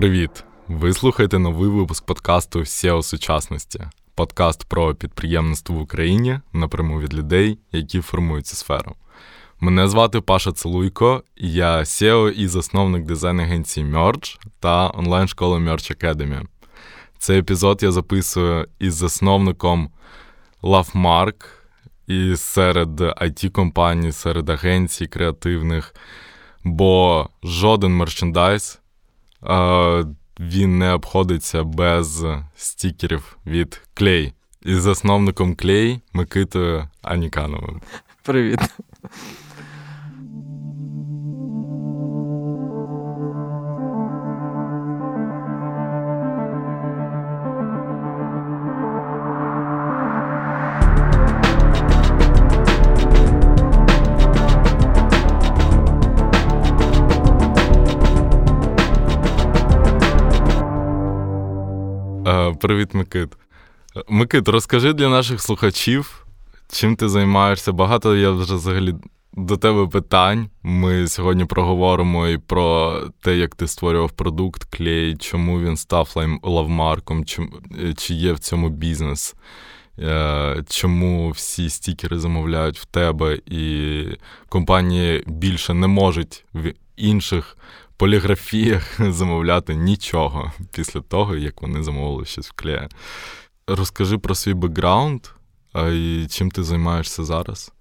Привіт! Ви слухаєте новий випуск подкасту SEO сучасності. Подкаст про підприємництво в Україні напряму від людей, які формують цю сферу. Мене звати Паша Целуйко, я SEO і засновник дизайн-агенції Merge та онлайн-школи Merge Academy. Цей епізод я записую із засновником LoveMark і серед it компаній серед агенцій креативних, бо жоден мерчендайз він не обходиться без стікерів від клей. І засновником клей Микитою Анікановим. Привіт. Привіт, Микит. Микит, розкажи для наших слухачів, чим ти займаєшся. Багато я вже взагалі до тебе питань. Ми сьогодні проговоримо і про те, як ти створював продукт, клей, чому він став лавмарком, чи є в цьому бізнес, е, чому всі стікери замовляють в тебе, і компанії більше не можуть в інших поліграфіях замовляти нічого після того, як вони замовили щось в клея. Розкажи про свій бекграунд, і чим ти займаєшся зараз?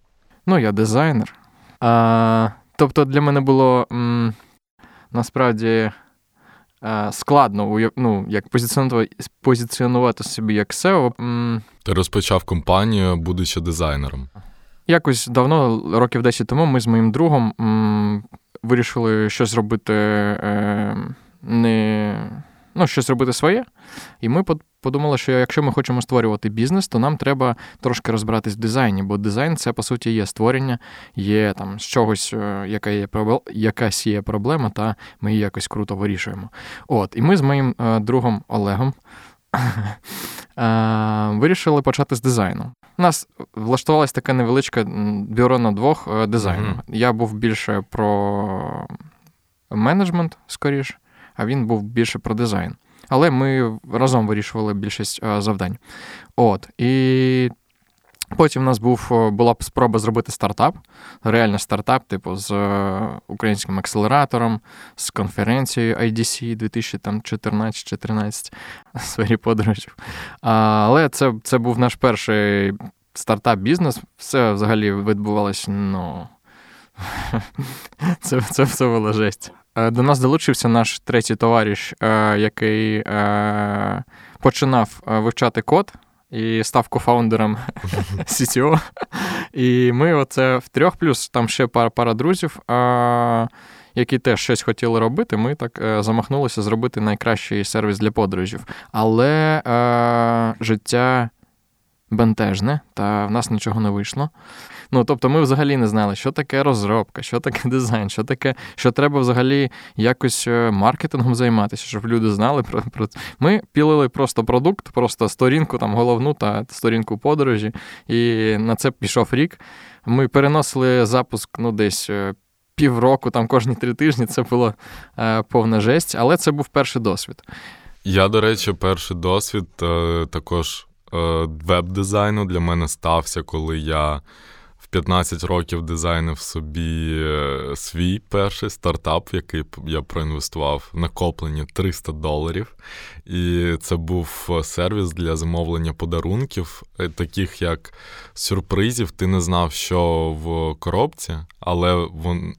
Ну, я дизайнер. А, Тобто для мене було м, насправді а, складно ну, як позиціонувати позиціонувати собі як SEO. М. Ти розпочав компанію, будучи дизайнером. Якось давно, років 10 тому, ми з моїм другом м, вирішили щось робити е, не. Ну, щось робити своє. І ми подумали, що якщо ми хочемо створювати бізнес, то нам треба трошки розбиратись в дизайні, бо дизайн це, по суті, є створення, є там з чогось, е, яка є якась є проблема, та ми її якось круто вирішуємо. От, І ми з моїм е, другом Олегом вирішили почати з дизайну. У нас влаштувалася така невеличка бюро на двох е, дизайну. Mm-hmm. Я був більше про менеджмент, скоріш, а він був більше про дизайн. Але ми разом вирішували більшість е, завдань. От. І Потім у нас був, е, була спроба зробити стартап, реально стартап, типу, з українським акселератором, з конференцією IDC 2014-14 в сфері подорожів. Але це це був наш перший стартап-бізнес. Все взагалі відбувалося, ну. Це це все була жесть. Е, до нас долучився наш третій товариш, е, який починав вивчати код і став кофаундером CTO. І ми оце в трьох, плюс там ще пара пара друзів, а, які теж щось хотіли робити. Ми так е, замахнулися зробити найкращий сервіс для подорожів. Але а, е, життя бентежне, та в нас нічого не вийшло. Ну, тобто, ми взагалі не знали, що таке розробка, що таке дизайн, що таке, що треба взагалі якось е, маркетингом займатися, щоб люди знали про про Ми пілили просто продукт, просто сторінку там головну та сторінку подорожі, і на це пішов рік. Ми переносили запуск ну, десь. Е, півроку, там кожні три тижні це було е, повна жесть, але це був перший досвід. Я, до речі, перший досвід е, також веб-дизайну для мене стався, коли я в 15 років дизайнив собі е, свій перший стартап, в який я проінвестував накоплені 300 доларів. І це був е, сервіс для замовлення подарунків, е, таких як сюрпризів. Ти не знав, що в коробці, але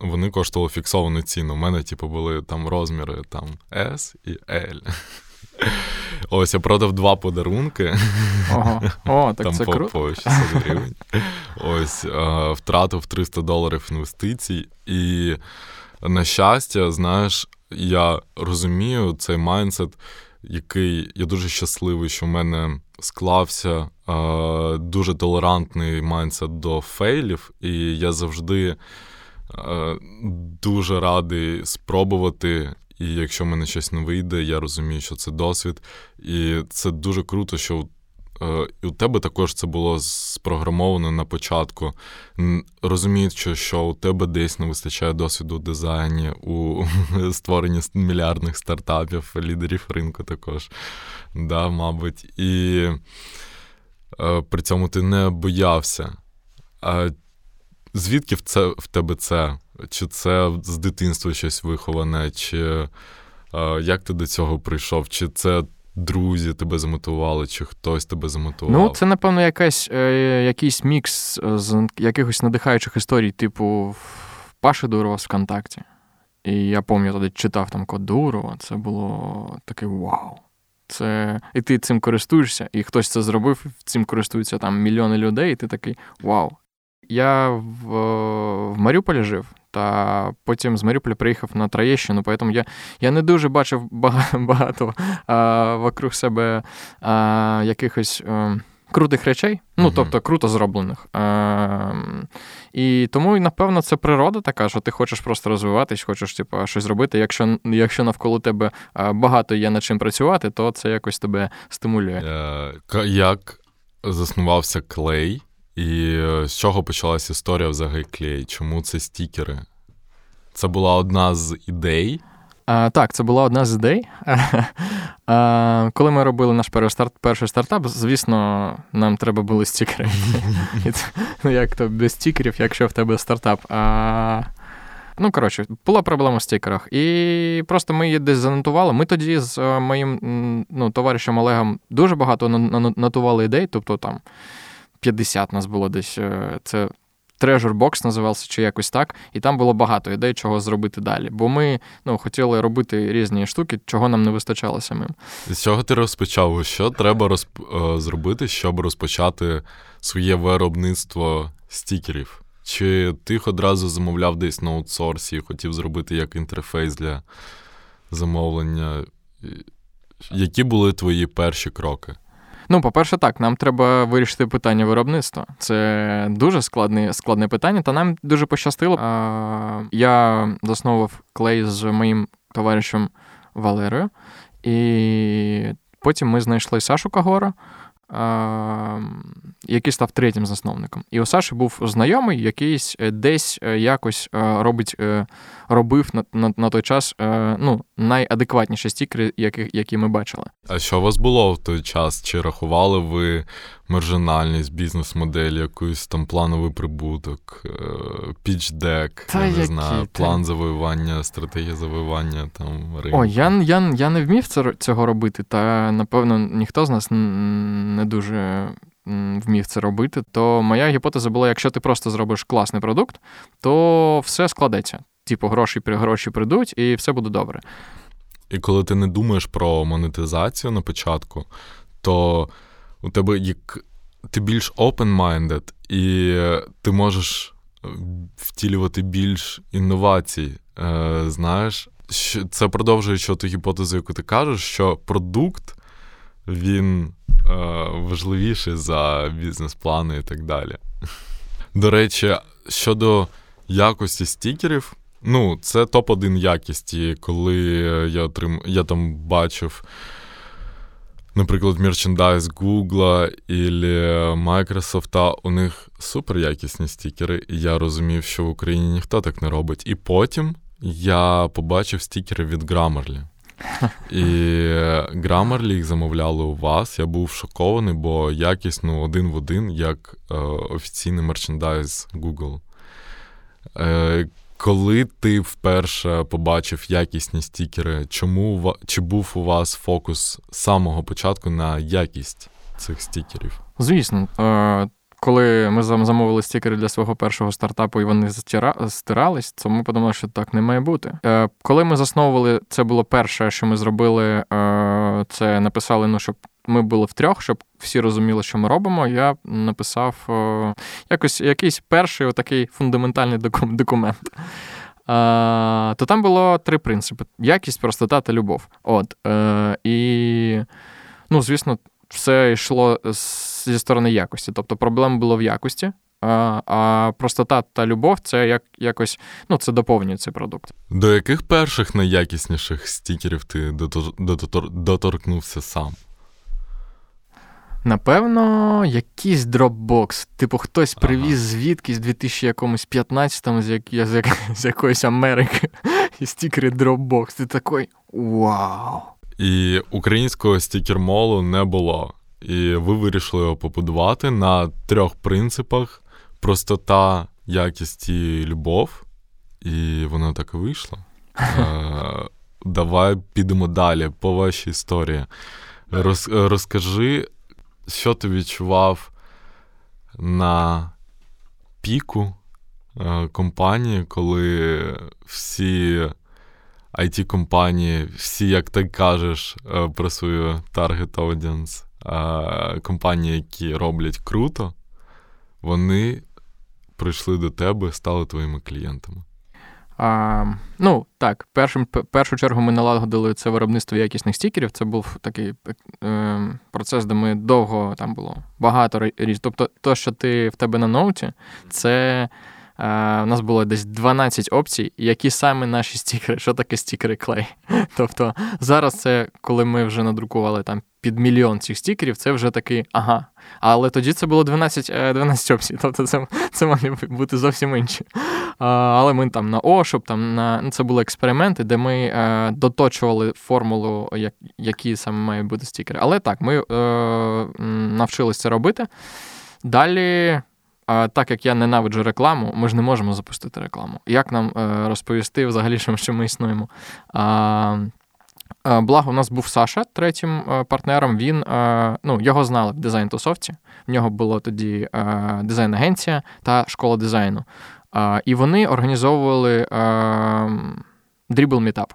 вони коштували фіксовану ціну. У мене, типу, були там розміри там S і L. Ось я продав два подарунки. Ого. О, так Там це по, круто. по 600 гривень. Ось а, втратив 300 доларів інвестицій. І, на щастя, знаєш, я розумію цей майндсет, який я дуже щасливий, що в мене склався а, дуже толерантний майндсет до фейлів, і я завжди. Дуже радий спробувати і якщо в мене щось не вийде, я розумію, що це досвід. І це дуже круто, що е, і у тебе також це було спрограмовано на початку. Розуміючи, що у тебе десь не вистачає досвіду у дизайні, у створенні мільярдних стартапів, лідерів ринку також, да, мабуть. І е, при цьому ти не боявся. А Звідки в це в тебе це? Чи це з дитинства щось виховане, чи е, як ти до цього прийшов? Чи це друзі тебе замотивували, чи хтось тебе замотивував? Ну, це, напевно, якась, е, якийсь мікс з якихось надихаючих історій, типу Паши Дурова з ВКонтакті. І я пам'ятаю, тоді читав там код Дурова, це було таке вау. Це і ти цим користуєшся, і хтось це зробив, цим користуються там мільйони людей, і ти такий вау. Я в, в Маріуполі жив, та потім з Маріуполя приїхав на Троєщину, тому я я не дуже бачив багато а, вокруг себе а, якихось. А, е, Крутих речей, ну uh-huh. тобто круто зроблених. Е, І тому, напевно, це природа така, що ти хочеш просто розвиватись, хочеш типу, щось робити. Якщо якщо навколо тебе багато є над чим працювати, то це якось тебе стимулює. Е, Як заснувався клей? І е, з чого почалася історія взагалі клей? Чому це стікери? Це була одна з ідей. А, Так, це була одна з ідей. А, Коли ми робили наш перший старт, перший стартап, звісно, нам треба були стікери. Ну, як то без стікерів, якщо в тебе стартап. А, Ну, коротше, була проблема в стікерах. І просто ми її десь занотували. Ми тоді з е, моїм ну, товаришем Олегом дуже багато нотували ідей, тобто там. 50 нас було десь. Е, це Treasure Box називався чи якось так, і там було багато ідей, чого зробити далі. Бо ми ну, хотіли робити різні штуки, чого нам не вистачало самим. З чого ти розпочав? Що треба розп... Е, зробити, щоб розпочати своє виробництво стікерів? Чи ти одразу замовляв десь на аутсорсі і хотів зробити як інтерфейс для замовлення? Які були твої перші кроки? Ну, по-перше, так, нам треба вирішити питання виробництва. Це дуже складне складне питання, та нам дуже пощастило. А, Я заснував клей з моїм товаришем Валерою, і потім ми знайшли Сашу Кагора який став третім засновником. І у Саші був знайомий, якийсь е, десь е, якось е, робить, робив на на, на той час ну, найадекватніші стікери, які, які ми бачили. А що у вас було в той час? Чи рахували ви маржинальність, бізнес-модель, якийсь там плановий прибуток, пічдек, я не знаю, план завоювання, стратегія завоювання там ринку? О, я я, я не вмів цього робити, та напевно ніхто з нас не дуже вмів це робити. То моя гіпотеза була: якщо ти просто зробиш класний продукт, то все складеться. Типу, гроші гроші прийдуть, і все буде добре. І коли ти не думаєш про монетизацію на початку, то у тебе як ти більш open-minded, і ти можеш е, втілювати більш інновацій. Е, Знаєш, це продовжує що ту гіпотезу, яку ти кажеш, що продукт він е, важливіший за бізнес-плани і так далі. До речі, щодо якості стікерів, ну, це топ-1 якісті, коли я отрим... я там бачив. Наприклад, мерчендайз Google і Microsoft, у них супер якісні стікери, і я розумів, що в Україні ніхто так не робить. І потім я побачив стікери від Grammarly. І Grammarly їх замовляли у вас. Я був шокований, бо якість ну, один в один, як е, офіційний мерчендайз Google. Е, Коли ти вперше побачив якісні стікери, чому чи був у вас фокус з самого початку на якість цих стікерів? Звісно. Е, коли ми замовили стікери для свого першого стартапу і вони стирались, то ми подумали, що так не має бути. Е, коли ми засновували, це було перше, що ми зробили. Е, це написали, ну щоб ми були втрьох, щоб всі розуміли, що ми робимо. Я написав е, якось якийсь перший отакий фундаментальний документ. То там було три принципи: якість, простота та любов. От. І, ну, звісно, все йшло зі сторони якості. Тобто проблема була в якості, а простота та любов це як якось ну, це доповнює цей продукт. До яких перших найякісніших стікерів ти дотор доторкнувся сам? Напевно, якийсь дропбокс. Типу, хтось привіз ага. звідкись в 2015-му з, як... з, як... з якоїсь Америки і стікери дропбокс. Ти такий вау! І українського стікер-молу не було. І ви вирішили його побудувати на трьох принципах: простота, якість і любов. І воно так і вийшло. Е, давай підемо далі по вашій історії. Роз, Розкажи, що ти відчував на піку е, компанії, коли всі it компанії всі, як ти кажеш, е, про свою target audience, компанії, які роблять круто, вони прийшли до тебе, стали твоїми клієнтами. А, Ну, так, першим, першу чергу ми налагодили це виробництво якісних стікерів. Це був такий е, процес, де ми довго там було багато різ. Тобто, то, що ти в тебе на ноуті, це. У нас було десь 12 опцій, які саме наші стікери, що таке стікери клей. Тобто зараз це, коли ми вже надрукували там під мільйон цих стікерів, це вже такий ага. Але тоді це було 12 12 е, опцій, тобто це це могли бути зовсім інші. Але ми там на ошоп, там на це були експерименти, де ми е, доточували формулу, як, які саме мають бути стікери. Але так, ми е, навчилися це робити. Далі. Так як я ненавиджу рекламу, ми ж не можемо запустити рекламу. Як нам е, розповісти взагалі, що ми існуємо? А, Благо, у нас був Саша третім е, партнером. Він е, ну, його знали в дизайн тусовці. В нього було тоді дизайн-агенція та школа дизайну. І вони організовували Dribble Meetup.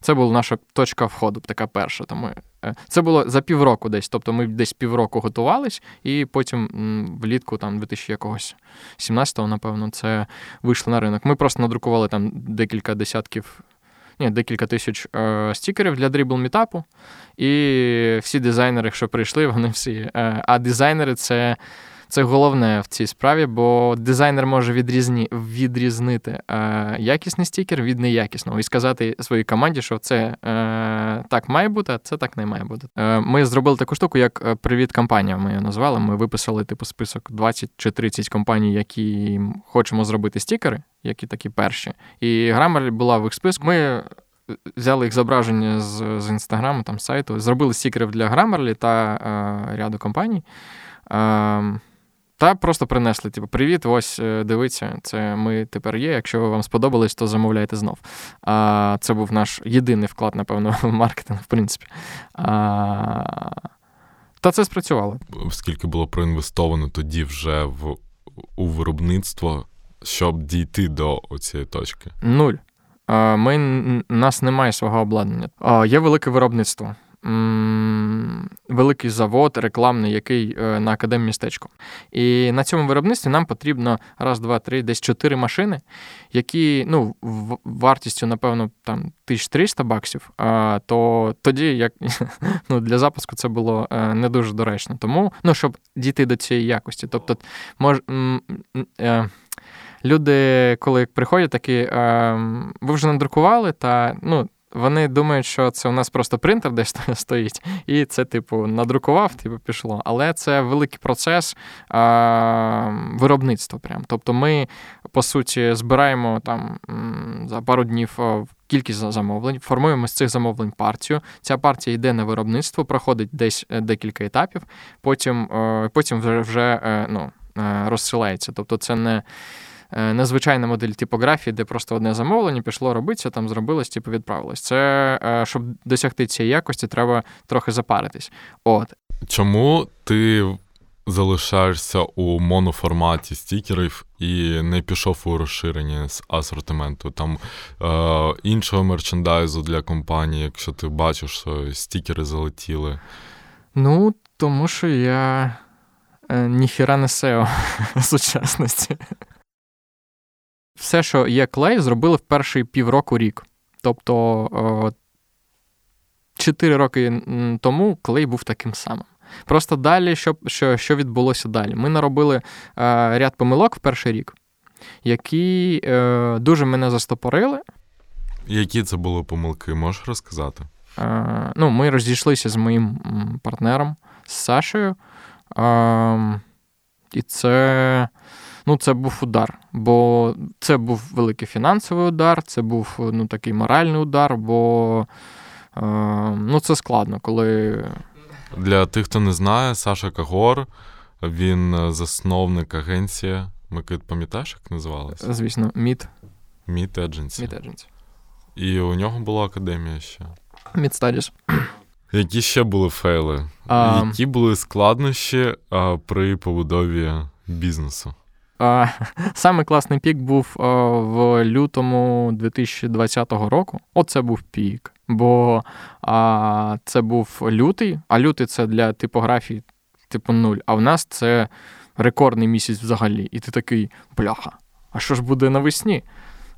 Це була наша точка входу, така перша. Е, Це було за півроку десь. Тобто ми десь півроку готувались, і потім влітку, там 2017-го, напевно, це вийшло на ринок. Ми просто надрукували там декілька десятків. Ні, декілька тисяч е, стікерів для дрібл мітапу. І всі дизайнери, що прийшли, вони всі. Е, а дизайнери це це головне в цій справі, бо дизайнер може відрізні, відрізнити е, якісний стікер від неякісного і сказати своїй команді, що це е, так має бути, а це так не має бути. Е, ми зробили таку штуку, як е, привіт компанія. Ми її назвали. Ми виписали типу список 20 чи 30 компаній, які хочемо зробити стікери, які такі перші. І Grammarly була в їх списку. Ми Взяли їх зображення з з інстаграму, там сайту, зробили стікерів для Grammarly та е, ряду компаній. Е, та просто принесли, типу, привіт, ось е, дивіться, це ми тепер є. Якщо вам сподобалось, то замовляйте знов. А, Це був наш єдиний вклад, напевно, в маркетинг, в принципі. А, Та це спрацювало. Скільки було проінвестовано тоді вже в у виробництво, щоб дійти до цієї точки? Нуль. Ми, нас немає свого обладнання. Є велике виробництво великий завод рекламний, який е, на академії містечко. І на цьому виробництві нам потрібно раз, два, три, десь чотири машини, які ну, вартістю, напевно, там 1300 баксів. То тоді, як ну, для запуску, це було е, не дуже доречно. Тому, ну, щоб дійти до цієї якості. Тобто, мож. Е, люди, коли приходять, такі, ви вже надрукували, та ну, вони думають, що це у нас просто принтер десь стоїть, і це, типу, надрукував, типу, пішло. Але це великий процес а, виробництва. Прям. Тобто ми, по суті, збираємо там за пару днів кількість замовлень, формуємо з цих замовлень партію. Ця партія йде на виробництво, проходить десь е, декілька етапів, потім е, потім вже вже е, ну, розсилається. Тобто, це не. Е, незвичайна модель типографії, де просто одне замовлення пішло робитися, там зробилось, типу відправилось. Це е, щоб досягти цієї якості, треба трохи запаритись. От. Чому ти залишаєшся у моноформаті стікерів і не пішов у розширення з асортименту там е, іншого мерчендайзу для компанії, якщо ти бачиш, що стікери залетіли? Ну, тому що я е, ніхіра не SEO сучасності все, що є клей, зробили в перший півроку рік. Тобто 4 роки тому клей був таким самим. Просто далі, що що, що відбулося далі? Ми наробили е, ряд помилок в перший рік, які е, дуже мене застопорили. Які це були помилки, можеш розказати? Е, ну, Ми розійшлися з моїм партнером, з Сашею. Е, і це ну, це був удар. Бо це був великий фінансовий удар, це був ну, такий моральний удар, бо е, ну, це складно, коли. Для тих, хто не знає, Саша Кагор, він засновник агенції. Микит, пам'ятаєш, як називалася? Звісно, Мід. Мід Agency. І у нього була академія ще. Мід Studies. Які ще були фейли? А... Які були складнощі а, при побудові бізнесу? Саме класний пік був в лютому 2020 року. Оце був пік. Бо це був лютий, а лютий це для типографії, типу нуль. А в нас це рекордний місяць взагалі. І ти такий, бляха, а що ж буде навесні?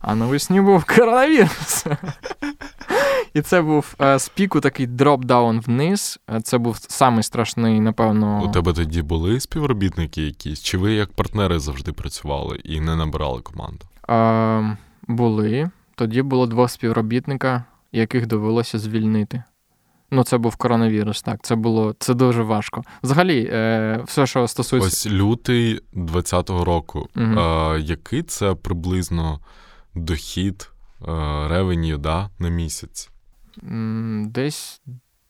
А навесні був коронавірус. І це був е, з піку такий drop-down вниз. Е, це був самий страшний, напевно. У тебе тоді були співробітники якісь? Чи ви як партнери завжди працювали і не набирали команду? Е, Були. Тоді було два співробітника, яких довелося звільнити. Ну, це був коронавірус, так. Це було це дуже важко. Взагалі, е, все, що стосується. Ось лютий 20-го року. Угу. Е, який це приблизно дохід ревеню да, на місяць? Десь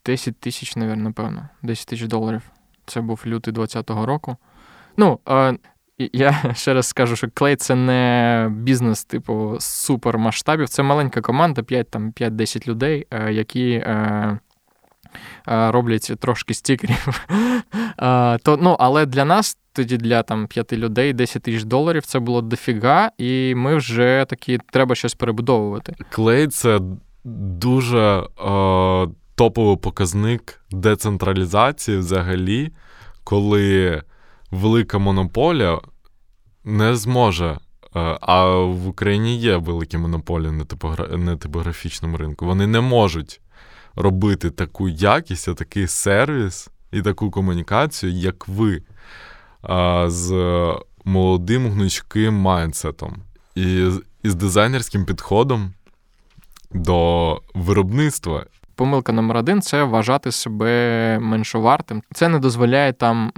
10 тисяч, напевно, 10 тисяч доларів. Це був лютий 20-го року. Ну, е, я ще раз скажу, що клей це не бізнес, типу, супермасштабів. Це маленька команда, 5-10 людей, е, які. Е, Роблять трошки стікерів. То, ну, Але для нас, тоді для там, п'яти людей, 10 тисяч доларів це було дофіга, і ми вже такі треба щось перебудовувати. Клей це дуже е, топовий показник децентралізації взагалі, коли велика монополія не зможе. Е, а в Україні є великі монополії на, типогра... на типографічному ринку. Вони не можуть робити таку якість, такий сервіс і таку комунікацію, як ви, е, з молодим гнучким майндсетом і з дизайнерським підходом до виробництва. Помилка номер один це вважати себе меншовартим. Це не дозволяє там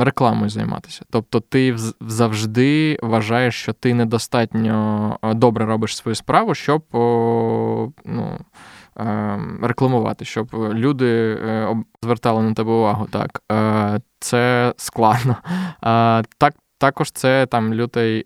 рекламою займатися. Тобто, ти завжди вважаєш, що ти недостатньо добре робиш свою справу, щоб ну, е, рекламувати, щоб люди е, звертали на тебе увагу. Так, е, це складно. Так, Також це там лютий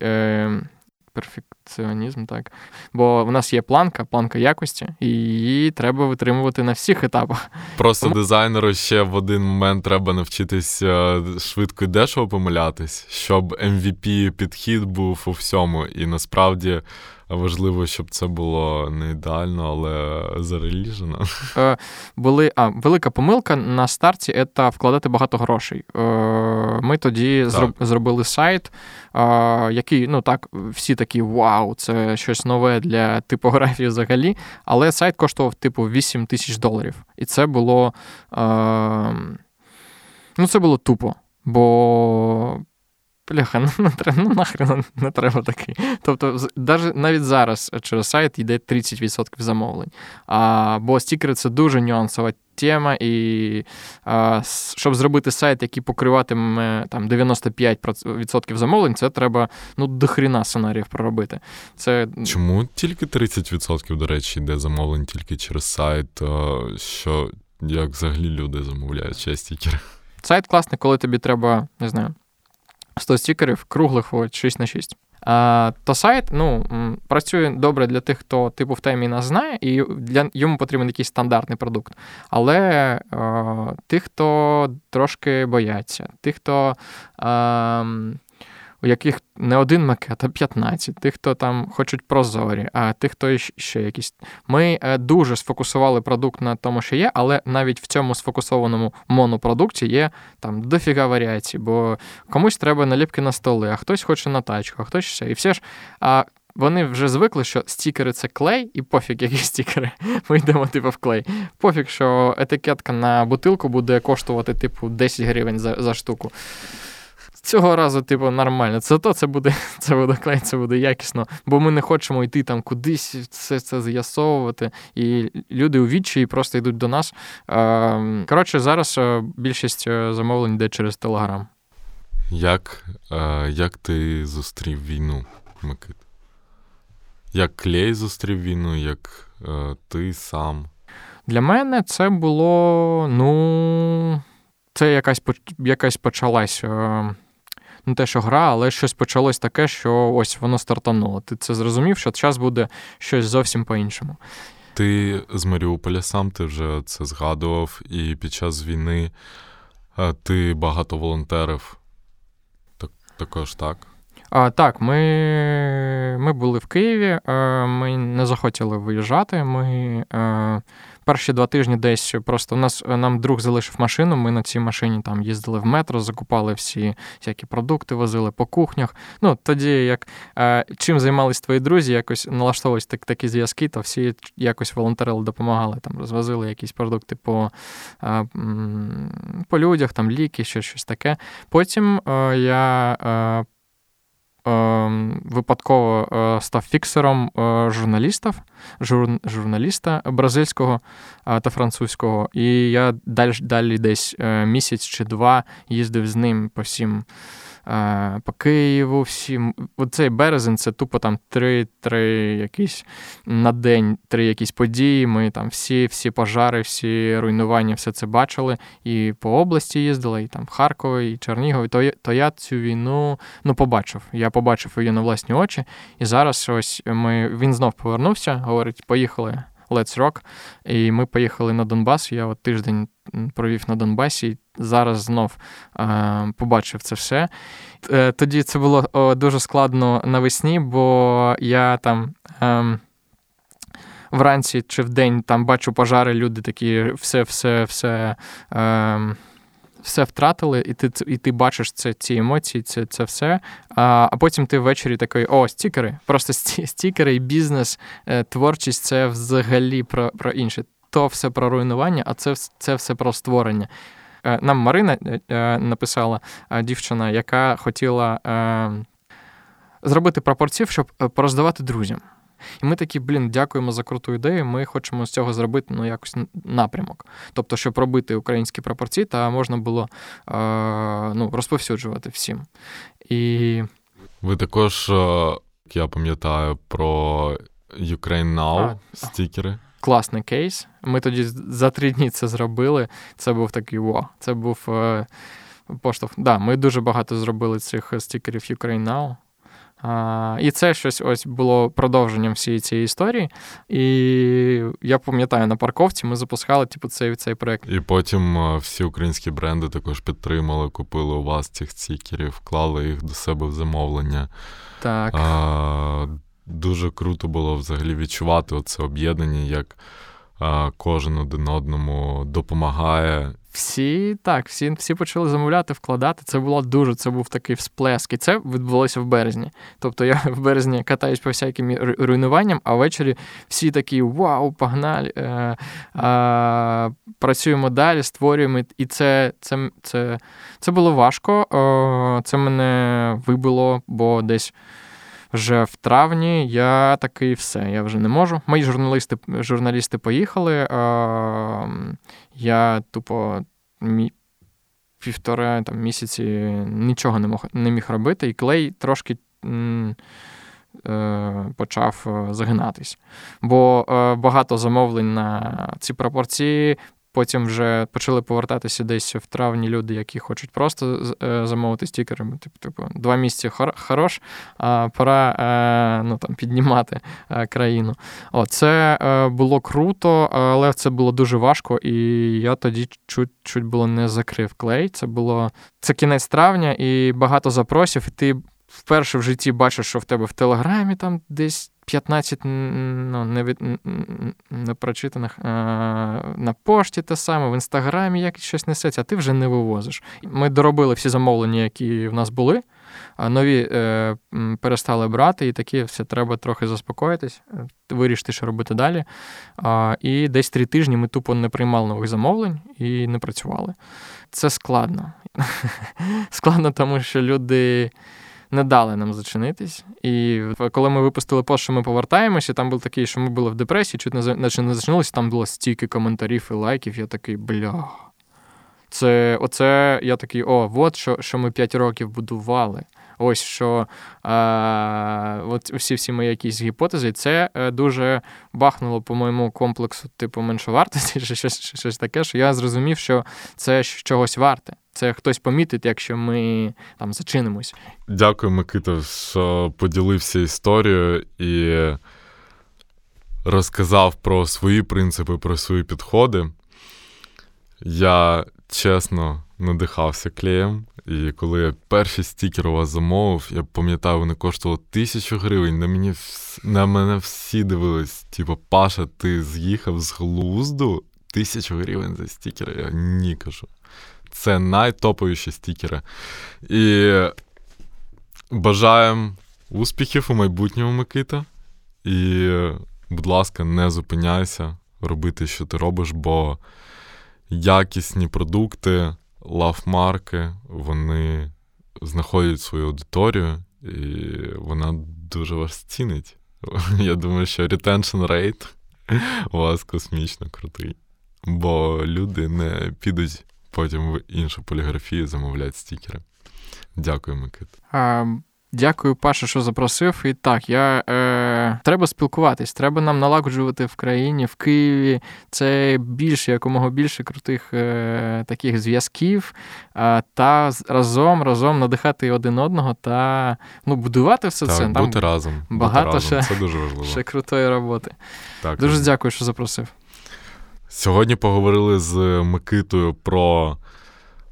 перфекціонізм, так. Бо в нас є планка, планка якості, і її треба витримувати на всіх етапах. Просто Тому... дизайнеру ще в один момент треба навчитись е, швидко і дешево помилятись, щоб MVP підхід був у всьому. І насправді важливо, щоб це було не ідеально, але зареліжено. Е, були, а, Велика помилка на старті це вкладати багато грошей. Е, Ми тоді зроб, зробили сайт, е, який, ну так, всі такі вау, це щось нове для типографії взагалі. Але сайт коштував типу 8 тисяч доларів. І це було. Е, Ну, це було тупо. Бо Бляха, ну не треба, ну нахрен не треба такий. Тобто, навіть зараз через сайт йде 30% замовлень. А, Бо стікери це дуже нюансова тема, і а, щоб зробити сайт, який покриватиме там 95% замовлень, це треба ну, до хріна сценаріїв проробити. Це... Чому тільки 30%, до речі, йде замовлень тільки через сайт, що як взагалі люди замовляють стікери? Сайт класний, коли тобі треба, не знаю. 100 стікерів круглих от 6 на 6. А, То сайт ну, працює добре для тих, хто типу в темі нас знає, і для йому потрібен якийсь стандартний продукт. Але а, тих, хто трошки бояться, тих, хто. А, у яких не один макет, а 15, тих, хто там хочуть прозорі, а тих, хто ще якісь. Ми е, дуже сфокусували продукт на тому, що є, але навіть в цьому сфокусованому монопродукті є там дофіга варіацій, бо комусь треба наліпки на столи, а хтось хоче на тачку, а хтось ще. І все ж. А вони вже звикли, що стікери це клей, і пофіг, які стікери. Ми йдемо типу в клей. Пофіг, що етикетка на бутилку буде коштувати, типу, 10 гривень за, за штуку. Цього разу, типу, нормально. Це то це буде це буде клей, це буде якісно, бо ми не хочемо йти там кудись, все це з'ясовувати. І люди у відчаї просто йдуть до нас. Коротше, зараз е, більшість е, замовлень йде через Телеграм. Як е, як ти зустрів війну, Микит? Як клей зустрів війну, як ти сам? Для мене це було, ну, це якась якась почалась. Е, не те, що гра, але щось почалось таке, що ось воно стартануло. Ти це зрозумів, що час буде щось зовсім по-іншому. Ти з Маріуполя сам ти вже це згадував, і під час війни е, ти багато волонтерів. Так, також так? А, Так, ми ми були в Києві, е, ми не захотіли виїжджати. Ми перші два тижні десь просто у нас нам друг залишив машину. Ми на цій машині там їздили в метро, закупали всі всякі продукти, возили по кухнях. Ну тоді, як е, чим займались твої друзі, якось налаштовувались так, такі зв'язки, то всі якось волонтерили, допомагали там, розвозили якісь продукти по е, по людях, там ліки, щось, щось таке. Потім е, я. Е, Ем, випадково е, став фіксером журналістів, жур, журналіста бразильського е, та французького. І я далі далі десь місяць чи два їздив з ним по всім Е, по Києву. всі. Оцей березень це тупо там три три якісь на день, три якісь події. Ми там всі всі пожари, всі руйнування, все це бачили. І по області їздили, і там в Харкові, і Чернігові. То, то я цю війну ну, побачив. Я побачив її на власні очі. І зараз ось ми він знов повернувся, говорить, поїхали. Let's Rock. І ми поїхали на Донбас. Я от тиждень провів на Донбасі. і Зараз знов е, побачив це все. Е, тоді це було дуже складно навесні, бо я там. Е, Вранці чи в день там бачу пожари, люди такі все, все, все. Е, все втратили, і ти і ти бачиш це, ці емоції, це це все. А а потім ти ввечері такий: о, стікери. Просто стікери і бізнес, е, творчість це взагалі про про інше. То все про руйнування, а це це все про створення. Е, нам Марина е, написала дівчина, яка хотіла зробити пропорцію, щоб пороздавати друзям. І ми такі, блін, дякуємо за круту ідею. Ми хочемо з цього зробити ну, якось напрямок. Тобто, щоб робити українські пропорції, та можна було е, ну, розповсюджувати всім. І... Ви також, я пам'ятаю, про Ukraine Now а, стікери. Класний кейс. Ми тоді за три дні це зробили. Це був такий во. Це був е, поштовх. Да, Ми дуже багато зробили цих стікерів Ukraine Now. А, І це щось ось було продовженням всієї цієї історії. І я пам'ятаю, на парковці ми запускали типу, цей цей проект. І потім всі українські бренди також підтримали, купили у вас цих стікерів, вклали їх до себе в замовлення. Так. А, Дуже круто було взагалі відчувати оце об'єднання, як кожен один одному допомагає всі так, всі всі почали замовляти, вкладати. Це було дуже, це був такий всплеск. І це відбулося в березні. Тобто я в березні катаюсь по всяким руйнуванням, а ввечері всі такі вау, погнали! Е, е, працюємо далі, створюємо. І це це, це, це було важко. Е, це мене вибило, бо десь. Вже в травні я такий все, я вже не можу. Мої журналісти журналісти поїхали. Я тупо мі... півтора там, місяці нічого не мог, не міг робити, і клей трошки е, почав е, загинатись. Бо е, багато замовлень на ці пропорції Потім вже почали повертатися десь в травні люди, які хочуть просто е, замовити стікерами. Типу, типу, два місяці хорош, а пора е, ну, там, піднімати е, країну. О, Це було круто, але це було дуже важко, і я тоді чуть чуть було не закрив клей. Це було це кінець травня, і багато запросів, і ти вперше в житті бачиш, що в тебе в Телеграмі там десь. 15 ну, не від, не прочитаних на пошті те саме, в інстаграмі як щось несеться, а ти вже не вивозиш. Ми доробили всі замовлення, які в нас були. А нові е, перестали брати, і такі все треба трохи заспокоїтись, е, вирішити, що робити далі. А, І десь три тижні ми тупо не приймали нових замовлень і не працювали. це складно. Складно, тому що люди не дали нам зачинитись. І коли ми випустили пост, що ми повертаємося, там був такий, що ми були в депресії, чуть не зачинилися, там було стільки коментарів і лайків. Я такий, бля. Це оце я такий, о, от що що ми 5 років будували. Ось що а, от всі всі мої якісь гіпотези, це е, дуже бахнуло по моєму комплексу, типу, меншовартості, чи щось, щось таке, що я зрозумів, що це чогось варте. Це хтось помітить, якщо ми там зачинимось. Дякую, Микита, що поділився історією і розказав про свої принципи, про свої підходи. Я чесно надихався клеєм. І коли я перший стікер у вас замовив, я пам'ятаю, вони коштували тисячу гривень. На мені на мене всі дивились. Типу, Паша, ти з'їхав з глузду тисячу гривень за стікер. Я ні кажу. Це найтоповіші стікери. І бажаємо успіхів у майбутньому Микита. І, будь ласка, не зупиняйся робити, що ти робиш, бо якісні продукти, лавмарки, вони знаходять свою аудиторію, і вона дуже вас цінить. Я думаю, що retention rate у вас космічно крутий. Бо люди не підуть потім в іншу поліграфію замовляти стікери. Дякую, Микит. Дякую, Паша, що запросив. І так, я е, треба спілкуватись, треба нам налагоджувати в країні, в Києві. Це більше, якомога більше крутих е, таких зв'язків, е, та разом разом надихати один одного та ну, будувати все так, це. Бути Там разом. Багато бути ще, разом. Це дуже важливо. ще крутої роботи. Так, Дуже дякую, що запросив. Сьогодні поговорили з Микитою про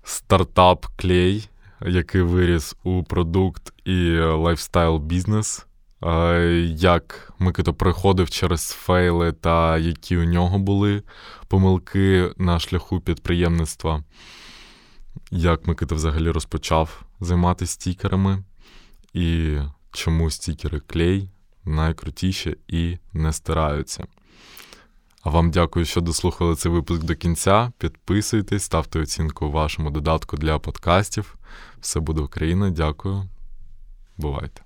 стартап KLEI який виріс у продукт і lifestyle бізнес. Як Микита проходив через фейли та які у нього були помилки на шляху підприємництва, як Микита взагалі розпочав займатися стікерами, і чому стікери клей найкрутіші і не стираються. А вам дякую, що дослухали цей випуск до кінця. Підписуйтесь, ставте оцінку вашому додатку для подкастів. Все буде Україна. Дякую. Бувайте.